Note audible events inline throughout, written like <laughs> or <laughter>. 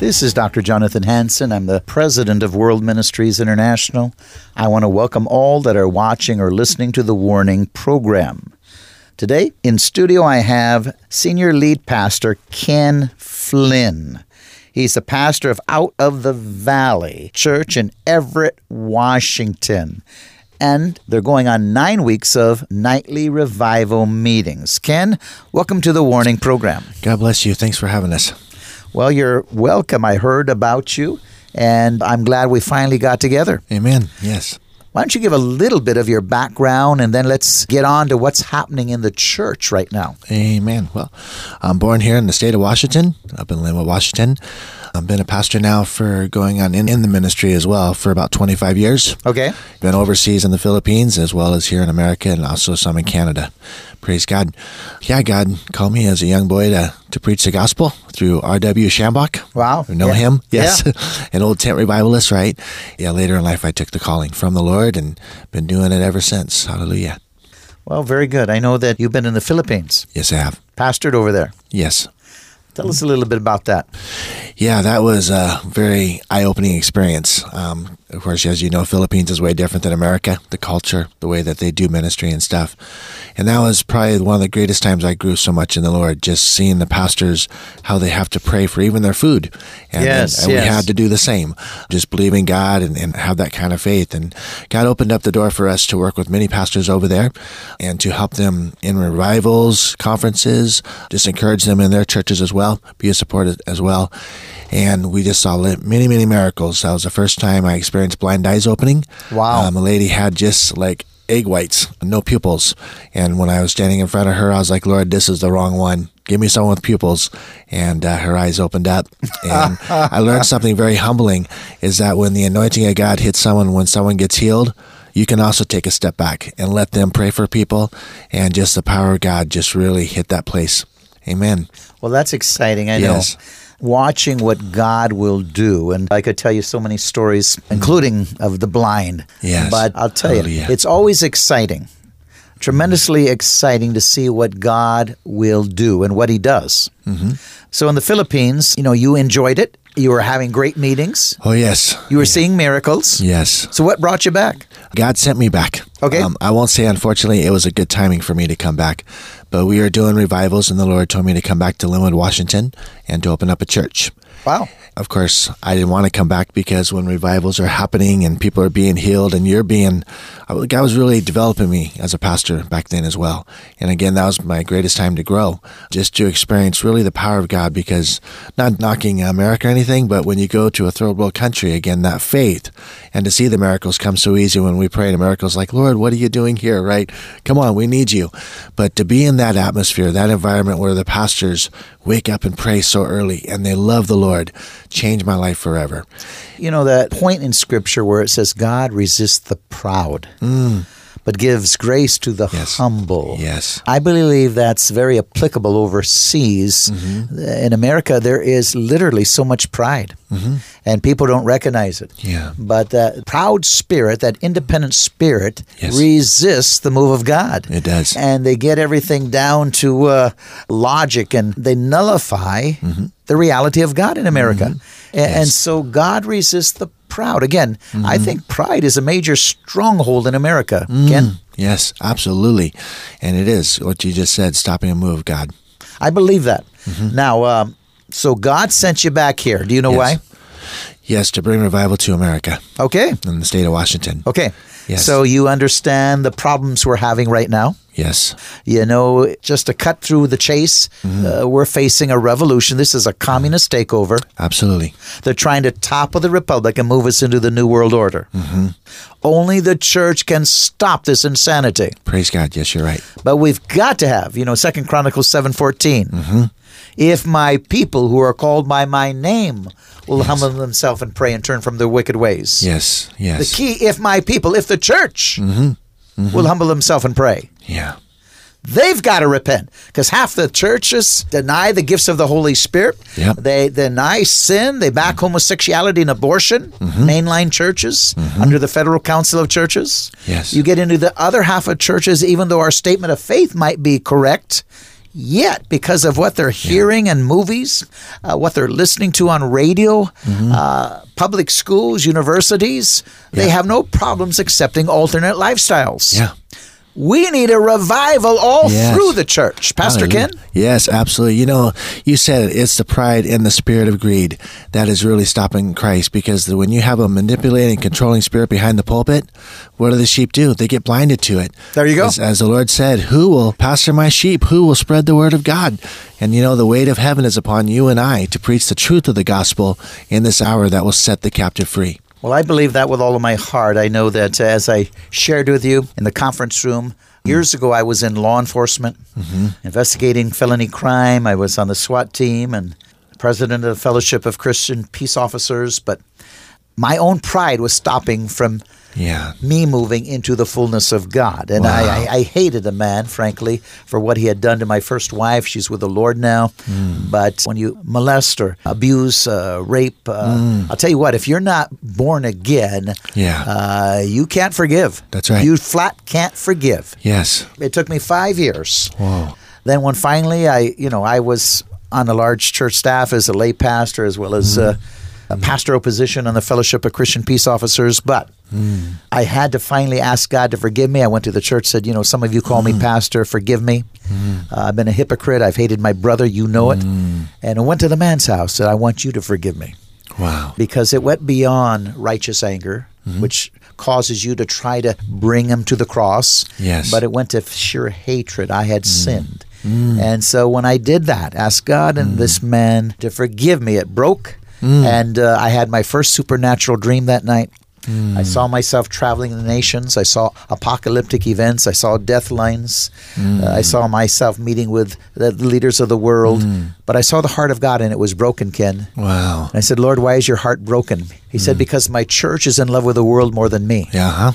This is Dr. Jonathan Hansen. I'm the president of World Ministries International. I want to welcome all that are watching or listening to the Warning program. Today in studio, I have Senior Lead Pastor Ken Flynn. He's the pastor of Out of the Valley Church in Everett, Washington. And they're going on nine weeks of nightly revival meetings. Ken, welcome to the Warning Program. God bless you. Thanks for having us. Well, you're welcome. I heard about you, and I'm glad we finally got together. Amen. Yes. Why don't you give a little bit of your background and then let's get on to what's happening in the church right now? Amen. Well, I'm born here in the state of Washington, up in Lynnwood, Washington. I've been a pastor now for going on in, in the ministry as well for about 25 years. Okay. Been overseas in the Philippines as well as here in America and also some in Canada. Praise God. Yeah, God called me as a young boy to, to preach the gospel through R.W. Schambach. Wow. You know yeah. him? Yes. Yeah. <laughs> An old tent revivalist, right? Yeah, later in life I took the calling from the Lord and been doing it ever since. Hallelujah. Well, very good. I know that you've been in the Philippines. Yes, I have. Pastored over there. Yes. Tell us a little bit about that. Yeah, that was a very eye opening experience. Um, of course, as you know, Philippines is way different than America, the culture, the way that they do ministry and stuff. And that was probably one of the greatest times I grew so much in the Lord, just seeing the pastors, how they have to pray for even their food. And, yes, and, yes. we had to do the same, just believing God and, and have that kind of faith. And God opened up the door for us to work with many pastors over there and to help them in revivals, conferences, just encourage them in their churches as well, be a support as well and we just saw many, many miracles. That was the first time I experienced blind eyes opening. Wow. Um, a lady had just like egg whites, no pupils. And when I was standing in front of her, I was like, Lord, this is the wrong one. Give me someone with pupils. And uh, her eyes opened up. And <laughs> I learned something very humbling is that when the anointing of God hits someone, when someone gets healed, you can also take a step back and let them pray for people. And just the power of God just really hit that place. Amen. Well, that's exciting. I yes. know. Watching what God will do. And I could tell you so many stories, including of the blind. Yes. But I'll tell Hallelujah. you, it's always exciting, tremendously exciting to see what God will do and what He does. Mm-hmm. So in the Philippines, you know, you enjoyed it. You were having great meetings. Oh, yes. You were seeing miracles. Yes. So what brought you back? God sent me back. Okay. Um, I won't say, unfortunately, it was a good timing for me to come back, but we are doing revivals, and the Lord told me to come back to Lynnwood, Washington, and to open up a church. Wow. Of course, I didn't want to come back because when revivals are happening and people are being healed and you're being, God was really developing me as a pastor back then as well. And again, that was my greatest time to grow, just to experience really the power of God because not knocking America or anything, but when you go to a third world country, again, that faith and to see the miracles come so easy when we pray in miracles like, Lord, what are you doing here, right? Come on, we need you. But to be in that atmosphere, that environment where the pastors wake up and pray so early and they love the Lord, changed my life forever. You know that point in Scripture where it says, God resists the proud. Mm. But gives grace to the Yes. humble. Yes. I believe that's very applicable overseas. Mm-hmm. In America, there is literally so much pride, and people don't recognize it. Mm-hmm. Yeah. But that proud spirit, that independent spirit, Yes. resists the move of God. It does. And they get everything down to uh, logic and they nullify Mm-hmm. the reality of God in America. A- And Yes. so God resists the proud. Again, I mm-hmm. think pride is a major stronghold in America. Mm, Ken, Yes, absolutely. And it is what you just said, stopping a move, of God. I believe that. Mm-hmm. Now, um, so God sent you back here. Do you know Yes. why? Yes, to bring revival to America Okay. in the state of Washington. Okay. Yes. So you understand the problems we're having right now? Yes. You know, just to cut through the chase, mm-hmm. uh, we're facing a revolution. This is a communist mm-hmm. takeover. Absolutely. They're trying to topple the republic and move us into the new world order. Mm-hmm. Only the church can stop this insanity. Praise God. Yes, you're right. But we've got to have, you know, Second Chronicles seven If my people who are called by my name will humble themselves and pray and turn from their wicked ways. Yes. Yes. The key, if my people, if the church mm-hmm, mm-hmm. will humble themselves and pray, Yeah. they've got to repent because half the churches deny the gifts of the Holy Spirit. Yep. They deny sin. They back mm-hmm. homosexuality and abortion. Mainline churches under the Federal Council of Churches. Yes. You get into the other half of churches, even though our statement of faith might be correct. Yet, because of what they're hearing in movies, uh, what they're listening to on radio, uh, public schools, universities, they have no problems accepting alternate lifestyles. Yeah. We need a revival all Yes. through the church. Pastor Hallelujah. Ken? Yes, absolutely. You know, you said it, it's the pride and the spirit of greed that is really stopping Christ because the, when you have a manipulating, controlling spirit behind the pulpit, what do the sheep do? They get blinded to it. There you go. As, as the Lord said, Who will pastor my sheep? Who will spread the word of God? And you know, the weight of heaven is upon you and I to preach the truth of the gospel in this hour that will set the captive free. Well, I believe that with all of my heart. I know that uh, as I shared with you in the conference room, years ago I was in law enforcement investigating felony crime. I was on the SWAT team and president of the Fellowship of Christian Peace Officers, but my own pride was stopping from Yeah. me moving into the fullness of God. And I, I, I hated the man, frankly, for what he had done to my first wife. She's with the Lord now. Hmm. But when you molest or abuse, uh, rape, uh, I'll tell you what, if you're not born again. Yeah. uh, you can't forgive. That's right. You flat can't forgive. Yes. It took me five years. Whoa. Then when finally I, you know, I was on a large church staff as a lay pastor as well as uh, a pastoral position on the Fellowship of Christian Peace Officers, but hmm. I had to finally ask God to forgive me. I went to the church, said, you know, some of you call me hmm. pastor, forgive me. Hmm. Uh, I've been a hypocrite. I've hated my brother, you know it. And I went to the man's house, said, I want you to forgive me Wow. because it went beyond righteous anger, which causes you to try to bring him to the cross. Yes. But it went to sheer hatred. I had sinned. And so when I did that, asked God and this man to forgive me, it broke. Mm. And uh, I had my first supernatural dream that night. Mm. I saw myself traveling the nations. I saw apocalyptic events. I saw death lines. Mm. Uh, I saw myself meeting with the leaders of the world. But I saw the heart of God and it was broken, Ken. Wow. And I said, Lord, why is your heart broken? He said, Because my church is in love with the world more than me. Yeah, huh?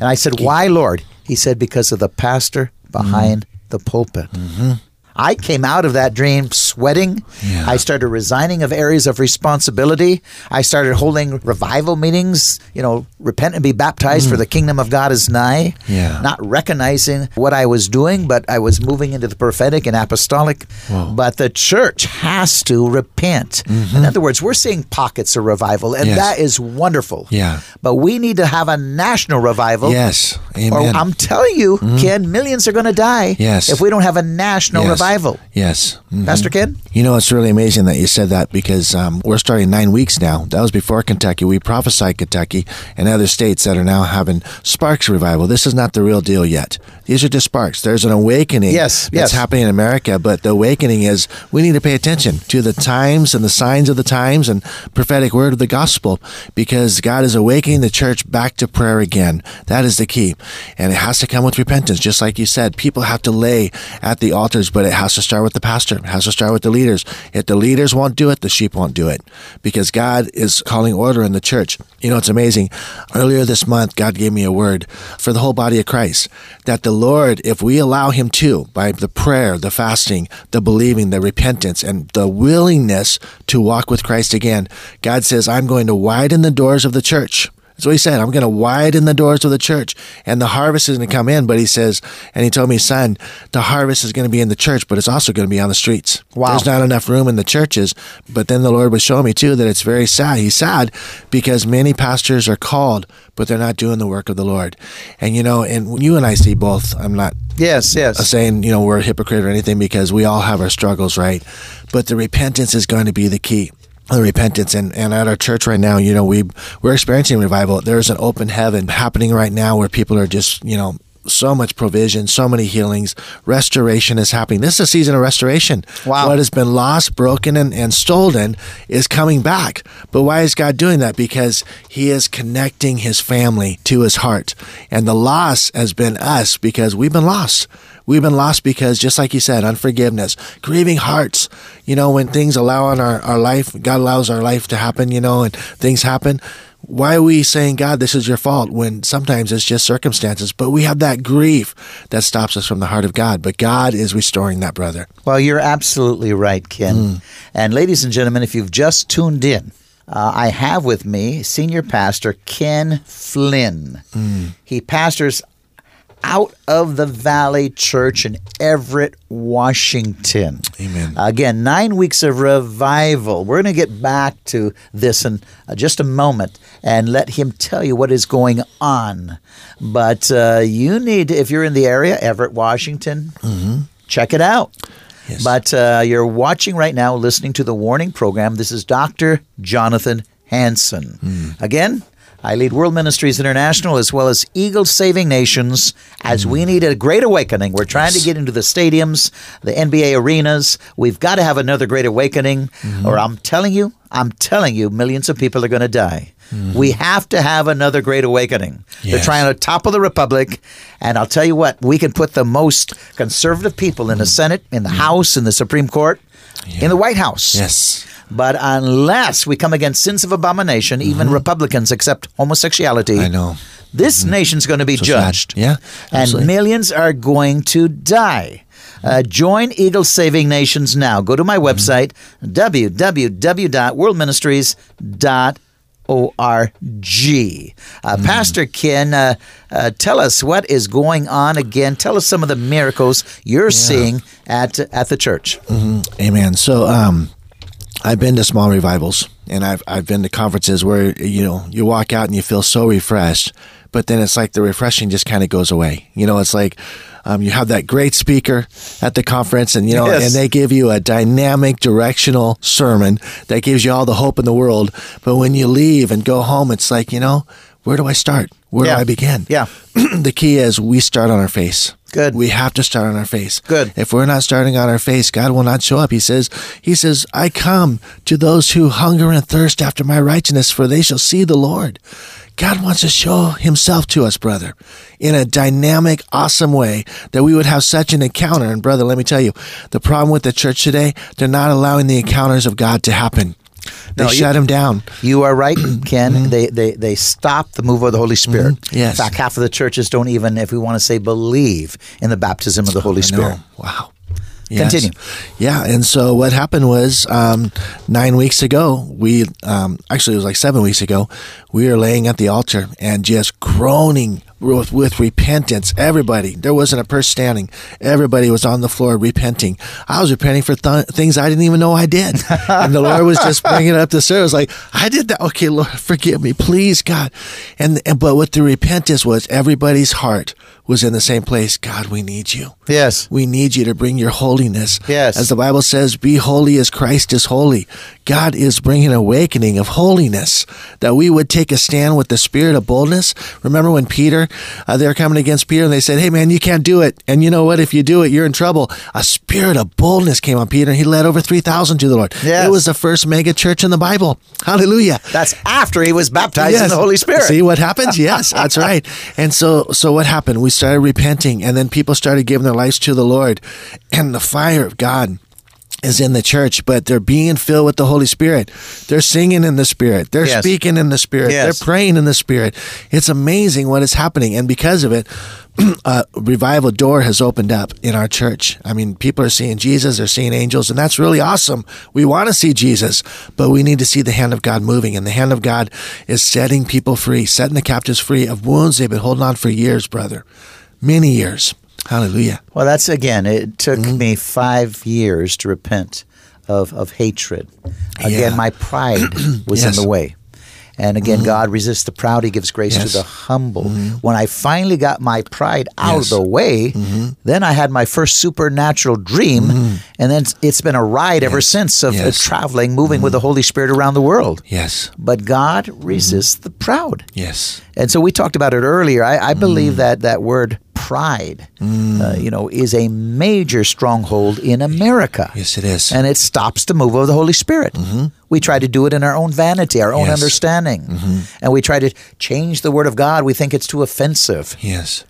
And I said, Why, Lord? He said, Because of the pastor behind the pulpit. Mm-hmm. I came out of that dream sweating. Yeah. I started resigning of areas of responsibility. I started holding revival meetings, you know, repent and be baptized for mm. the kingdom of God is nigh. Yeah. Not recognizing what I was doing, but I was moving into the prophetic and apostolic. But the church has to repent. Mm-hmm. In other words, we're seeing pockets of revival, and Yes. that is wonderful. Yeah. But we need to have a national revival. Yes. Or Amen. I'm telling you, mm-hmm. Ken, millions are going to die Yes. if we don't have a national yes. revival. Yes. Mhm. Pastor Ken? You know, it's really amazing that you said that because um, we're starting nine weeks now. That was before Kentucky. We prophesied Kentucky and other states that are now having sparks revival. This is not the real deal yet. These are just sparks. There's an awakening Yes, that's yes. happening in America, but the awakening is we need to pay attention to the times and the signs of the times and prophetic word of the gospel because God is awakening the church back to prayer again. That is the key. And it has to come with repentance, just like you said. People have to lay at the altars, but it has to start with the pastor. It has to start with the leaders. If the leaders won't do it, the sheep won't do it because God is calling order in the church. You know, it's amazing. Earlier this month, God gave me a word for the whole body of Christ that the Lord, if we allow Him to, by the prayer, the fasting, the believing, the repentance, and the willingness to walk with Christ again, God says, I'm going to widen the doors of the church What he said. I'm going to widen the doors of the church and the harvest is going to come in. But he says, and he told me, son, the harvest is going to be in the church, but it's also going to be on the streets. Wow. There's not enough room in the churches. But then the Lord was showing me too that it's very sad. He's sad because many pastors are called, but they're not doing the work of the Lord. And you know, and you and I see both. I'm not Yes, yes. saying you know we're a hypocrite or anything because we all have our struggles, right? But the repentance is going to be the key. The repentance and, and at our church right now, you know, we we're experiencing revival. There's an open heaven happening right now where people are just, you know, so much provision, so many healings, restoration is happening. This is a season of restoration. Wow. What has been lost, broken, and, and stolen is coming back. But why is God doing that? Because He is connecting His family to His heart. And the loss has been us because we've been lost. We've been lost because, just like you said, unforgiveness, grieving hearts. You know, when things allow in our, our life, God allows our life to happen, you know, and things happen. Why are we saying, God, this is your fault when sometimes it's just circumstances? But we have that grief that stops us from the heart of God. But God is restoring that, brother. Well, you're absolutely right, Ken. Hmm. And ladies and gentlemen, if you've just tuned in, uh, I have with me senior pastor Ken Flynn. Hmm. He pastors out of the Valley Church in Everett, Washington. Amen. Again, nine weeks of revival. We're going to get back to this in uh, just a moment and let him tell you what is going on. But uh, you need, if you're in the area, Everett, Washington, check it out. Yes. But uh, you're watching right now, listening to the warning program. This is Dr. Jonathan Hansen. Again, I lead World Ministries International as well as Eagle Saving Nations as we need a great awakening. We're trying to get into the stadiums, the NBA arenas. We've got to have another great awakening, or mm-hmm. I'm telling you, I'm telling you, millions of people are going to die. Mm-hmm. We have to have another great awakening. They're trying to topple the republic, and I'll tell you what, we can put the most conservative people in the mm-hmm. Senate, in the House, in the Supreme Court, in the White House. Yes. But unless we come against sins of abomination, even Republicans accept homosexuality. Mm-hmm. I know. This nation's going to be So sad. judged. Yeah, And millions are going to die. Uh, join Eagle Saving Nations now. Go to my Mm-hmm. website, www.worldministries.org. Uh, Mm-hmm. Pastor Ken, uh, uh, tell us what is going on again. Tell us some of the miracles you're seeing at at the church. Amen. So, um, I've been to small revivals and I've, I've been to conferences where, you know, you walk out and you feel so refreshed, but then it's like the refreshing just kind of goes away. You know, it's like, um, you have that great speaker at the conference and, you know, Yes. and they give you a dynamic directional sermon that gives you all the hope in the world. But when you leave and go home, it's like, you know, where do I start? Where Yeah. do I begin? Yeah. <clears throat> the key is we start on our face. Good. We have to start on our face. Good. If we're not starting on our face, God will not show up. He says, He says, I come to those who hunger and thirst after my righteousness, for they shall see the Lord. God wants to show himself to us, brother, in a dynamic, awesome way that we would have such an encounter. And brother, let me tell you, the problem with the church today, they're not allowing the encounters of God to happen. They No, you- shut him down. You are right, <clears throat> Ken. They, they they stop the move of the Holy Spirit. Mm-hmm. Yes. In fact, half of the churches don't even, if we want to say, believe in the baptism of the Holy I Spirit. Wow. Continue. Yeah, and so what happened was um, nine weeks ago, we um, actually it was like seven weeks ago, we were laying at the altar and just groaning with, with repentance. Everybody, there wasn't a person standing. Everybody was on the floor repenting. I was repenting for th- things I didn't even know I did, <laughs> and the Lord was just bringing it up to service. Like I did that. Okay, Lord, forgive me, please, God. And, and but what the repentance was, everybody's heart was in the same place. God, we need you. Yes. We need you to bring your holiness. Yes. As the Bible says, be holy as Christ is holy. God is bringing awakening of holiness that we would take a stand with the spirit of boldness. Remember when Peter, uh, they were coming against Peter and they said, Hey man, you can't do it. And you know what? If you do it, you're in trouble. A spirit of boldness came on Peter and he led over 3,000 to the Lord. Yes. It was the first mega church in the Bible. Hallelujah. That's after he was baptized in the Holy Spirit. See what <laughs> happens? Yes, that's right. And so, so what happened? We started repenting, and then people started giving their lives to the Lord, and the fire of God is in the church, but they're being filled with the Holy Spirit. They're singing in the Spirit. They're Yes. speaking in the Spirit. Yes. They're praying in the Spirit. It's amazing what is happening, and because of it, a <clears throat> uh, revival door has opened up in our church. I mean, people are seeing Jesus, they're seeing angels, and that's really awesome. We want to see Jesus, but we need to see the hand of God moving, and the hand of God is setting people free, setting the captives free of wounds they've been holding on for years, brother. Many years. Hallelujah. Well, that's again, it took mm-hmm. me five years to repent of, of hatred. Again, yeah. my pride <clears throat> was yes. in the way. And again, mm-hmm. God resists the proud. He gives grace yes. to the humble. Mm-hmm. When I finally got my pride out yes. of the way, mm-hmm. then I had my first supernatural dream. Mm-hmm. And then it's been a ride ever since of uh, traveling, moving with the mm-hmm. Holy Spirit around the world. Yes. But God mm-hmm. resists the proud. Yes. And so we talked about it earlier. I, I believe that that word pride, mm. uh, you know, is a major stronghold in America. Yes, it is. And it stops the move of the Holy Spirit. Mm-hmm. We try to do it in our own vanity, our own yes. understanding. Mm-hmm. And we try to change the Word of God. We think it's too offensive. Yes.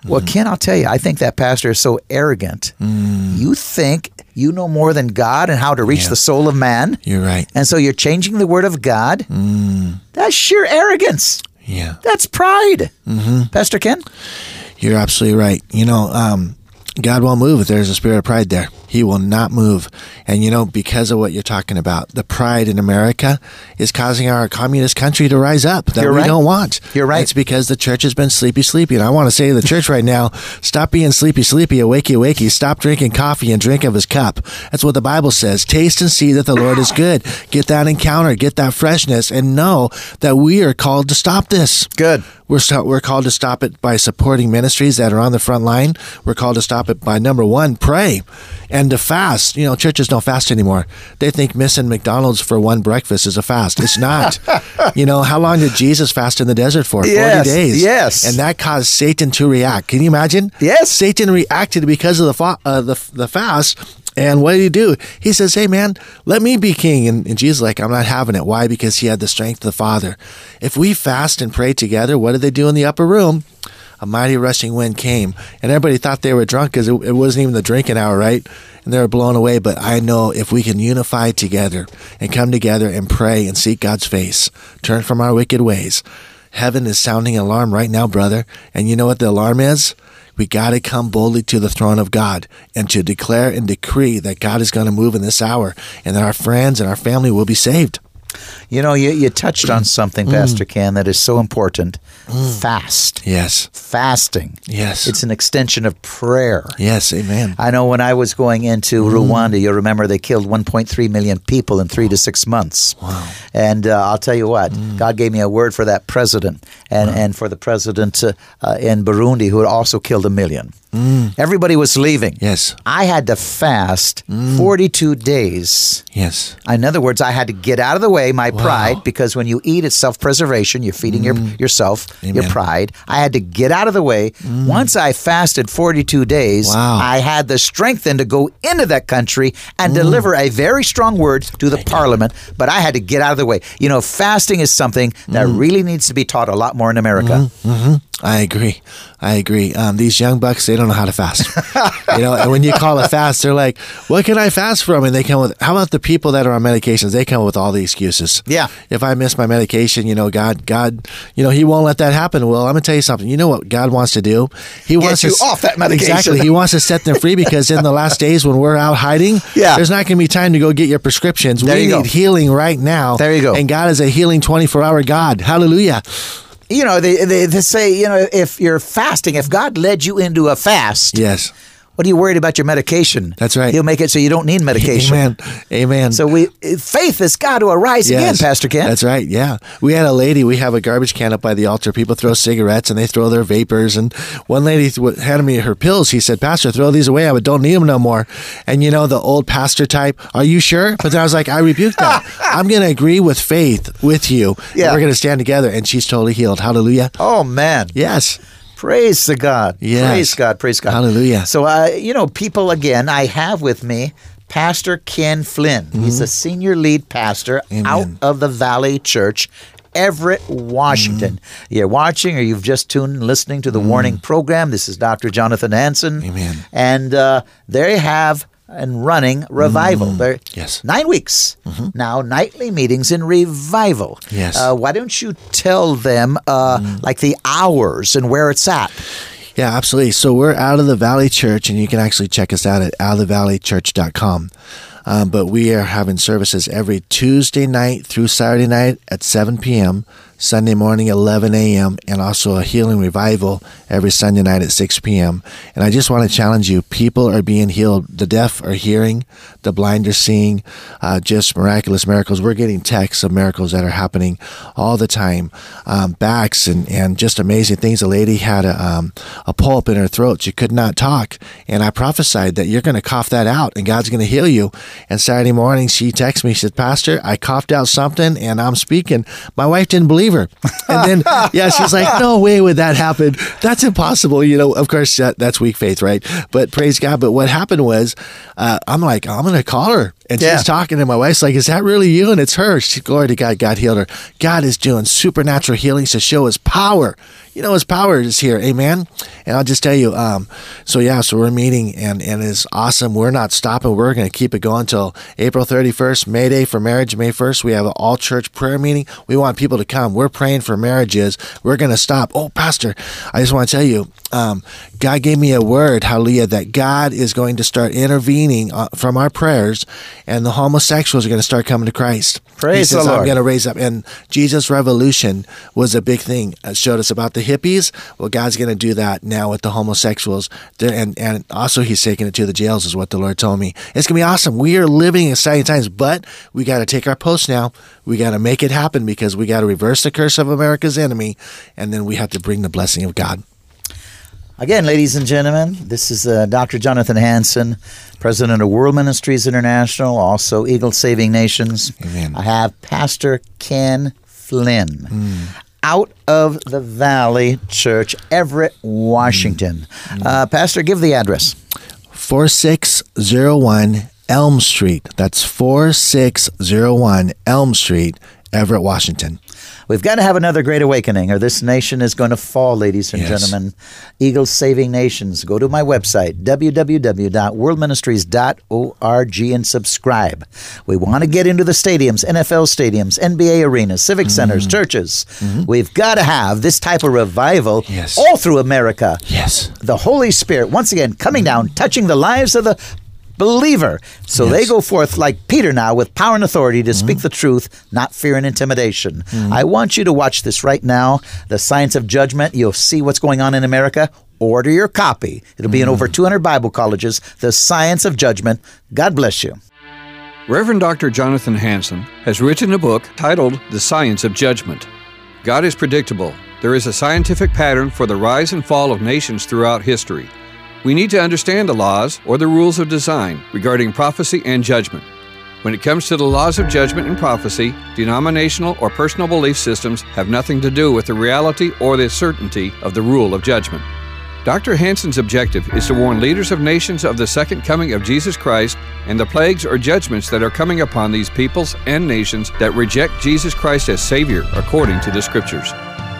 Mm-hmm. Well, Ken, I'll tell you, I think that pastor is so arrogant. Mm. You think you know more than God and how to reach yeah. the soul of man. You're right. And so you're changing the Word of God. Mm. That's sheer arrogance. Yeah. That's pride. Mm-hmm. Pastor Ken? You're absolutely right. You know, um, God won't move if there's a spirit of pride there. He will not move. And you know, because of what you're talking about, the pride in America is causing our communist country to rise up that you're we right. don't want. You're right. It's because the church has been sleepy, sleepy. And I want to say to the church right now, stop being sleepy, sleepy, awakey, awakey. Stop drinking coffee and drink of his cup. That's what the Bible says. Taste and see that the Lord is good. Get that encounter, get that freshness, and know that we are called to stop this. Good. We're, st- we're called to stop it by supporting ministries that are on the front line. We're called to stop it by number one, pray and to fast. You know, churches don't fast anymore. They think missing McDonald's for one breakfast is a fast. It's not. <laughs> you know, how long did Jesus fast in the desert for? Yes, 40 days. Yes. And that caused Satan to react. Can you imagine? Yes. Satan reacted because of the, fa- uh, the, the fast and what did he do? He says, Hey, man, let me be king. And, and Jesus like, I'm not having it. Why? Because he had the strength of the Father. If we fast and pray together, what did they do in the upper room? A mighty rushing wind came, and everybody thought they were drunk because it, it wasn't even the drinking hour, right? And they were blown away. But I know if we can unify together and come together and pray and seek God's face, turn from our wicked ways, heaven is sounding alarm right now, brother. And you know what the alarm is? We got to come boldly to the throne of God and to declare and decree that God is going to move in this hour and that our friends and our family will be saved. You know, you, you touched on something, mm. Pastor Ken, that is so important. Mm. Fast. Yes. Fasting. Yes. It's an extension of prayer. Yes, amen. I know when I was going into mm. Rwanda, you remember they killed 1.3 million people in three to six months. Wow. And uh, I'll tell you what. God gave me a word for that president and, wow. and for the president uh, uh, in Burundi who had also killed a million. Mm. Everybody was leaving. Yes. I had to fast mm. 42 days. Yes. In other words, I had to get out of the way my wow. pride because when you eat, it's self preservation. You're feeding mm. your, yourself Amen. your pride. I had to get out of the way. Mm. Once I fasted 42 days, wow. I had the strength then to go into that country and mm. deliver a very strong word to the parliament, but I had to get out of the way. You know, fasting is something that mm. really needs to be taught a lot more in America. Mm-hmm. mm-hmm. I agree. I agree. Um, these young bucks, they don't know how to fast. you know, and when you call a fast, they're like, "What can I fast from?" And they come with, "How about the people that are on medications? They come with all the excuses." Yeah. If I miss my medication, you know, God, God, you know, He won't let that happen. Well, I'm gonna tell you something. You know what God wants to do? He Get wants you to off that medication. Exactly. He wants to set them free because in the last days when we're out hiding, yeah. there's not gonna be time to go get your prescriptions. There we you need go. healing right now. There you go. And God is a healing 24 hour God. Hallelujah you know, they, they, they say, you know, if you're fasting, if God led you into a fast, yes, what are you worried about your medication? That's right. He'll make it so you don't need medication. Amen. Amen. So we faith has got to arise yes. again, Pastor Ken. That's right. Yeah. We had a lady, we have a garbage can up by the altar. People throw cigarettes and they throw their vapors. And one lady handed me her pills. He said, Pastor, throw these away. I don't need them no more. And you know, the old pastor type, are you sure? But then I was like, I rebuke that. <laughs> I'm going to agree with faith with you. Yeah. we're going to stand together. And she's totally healed. Hallelujah. Oh, man. Yes. Praise to God. Yes. Praise God. Praise God. Hallelujah. So, uh, you know, people, again, I have with me Pastor Ken Flynn. Mm-hmm. He's the senior lead pastor Amen. out of the Valley Church. Everett, Washington. Mm. You're watching or you've just tuned in listening to the mm. Warning program. This is Dr. Jonathan Hansen. Amen. And uh, they have and running revival. Mm, They're yes. nine weeks mm-hmm. now, nightly meetings in revival. Yes. Uh, why don't you tell them uh, mm. like the hours and where it's at? Yeah, absolutely. So we're out of the Valley Church, and you can actually check us out at outofthevalleychurch.com. Um, but we are having services every Tuesday night through Saturday night at 7 p.m. Sunday morning, 11 a.m., and also a healing revival every Sunday night at 6 p.m. And I just want to challenge you people are being healed. The deaf are hearing, the blind are seeing, uh, just miraculous miracles. We're getting texts of miracles that are happening all the time, um, backs and, and just amazing things. A lady had a, um, a pulp in her throat. She could not talk. And I prophesied that you're going to cough that out and God's going to heal you. And Saturday morning, she texted me, she said, Pastor, I coughed out something and I'm speaking. My wife didn't believe her. And then, <laughs> yeah, she's like, no way would that happen. That's impossible. You know, of course, that, that's weak faith, right? But praise God. But what happened was, uh, I'm like, I'm going to call her. And Yeah. she's talking, to my wife's like, Is that really you? And it's her. She, glory to God, God healed her. God is doing supernatural healings to show his power. You know, his power is here. Amen. And I'll just tell you, um, so yeah, so we're meeting, and, and it's awesome. We're not stopping. We're going to keep it going until April 31st, May Day for marriage, May 1st. We have an all church prayer meeting. We want people to come. We're praying for marriages. We're going to stop. Oh, Pastor, I just want to tell you, um, God gave me a word, hallelujah, that God is going to start intervening uh, from our prayers, and the homosexuals are going to start coming to Christ. Praise he says, the I'm going to raise up. And Jesus' revolution was a big thing. It showed us about the hippies. Well, God's going to do that now with the homosexuals. And, and also, He's taking it to the jails, is what the Lord told me. It's going to be awesome. We are living exciting times, but we got to take our post now. We got to make it happen because we got to reverse the curse of America's enemy, and then we have to bring the blessing of God. Again, ladies and gentlemen, this is uh, Dr. Jonathan Hansen, president of World Ministries International, also Eagle Saving Nations. Amen. I have Pastor Ken Flynn. Out of the Valley Church, Everett, Washington. Uh, Pastor, give the address. 4601 Elm Street. That's 4601 Elm Street, Everett, Washington. We've got to have another great awakening, or this nation is going to fall, ladies and Yes. gentlemen. Eagles Saving Nations. Go to my website, www.worldministries.org, and subscribe. We want to get into the stadiums, NFL stadiums, NBA arenas, civic Mm-hmm. centers, churches. We've got to have this type of revival Yes. all through America. Yes. The Holy Spirit, once again, coming down, touching the lives of the believer. So they go forth like Peter now with power and authority to speak mm-hmm. the truth, not fear and intimidation. Mm-hmm. I want you to watch this right now The Science of Judgment. You'll see what's going on in America. Order your copy. It'll be in over mm-hmm. 200 Bible colleges. The Science of Judgment. God bless you. Reverend Dr. Jonathan Hansen has written a book titled The Science of Judgment. God is predictable. There is a scientific pattern for the rise and fall of nations throughout history. We need to understand the laws or the rules of design regarding prophecy and judgment. When it comes to the laws of judgment and prophecy, denominational or personal belief systems have nothing to do with the reality or the certainty of the rule of judgment. Dr. Hansen's objective is to warn leaders of nations of the second coming of Jesus Christ and the plagues or judgments that are coming upon these peoples and nations that reject Jesus Christ as Savior according to the Scriptures.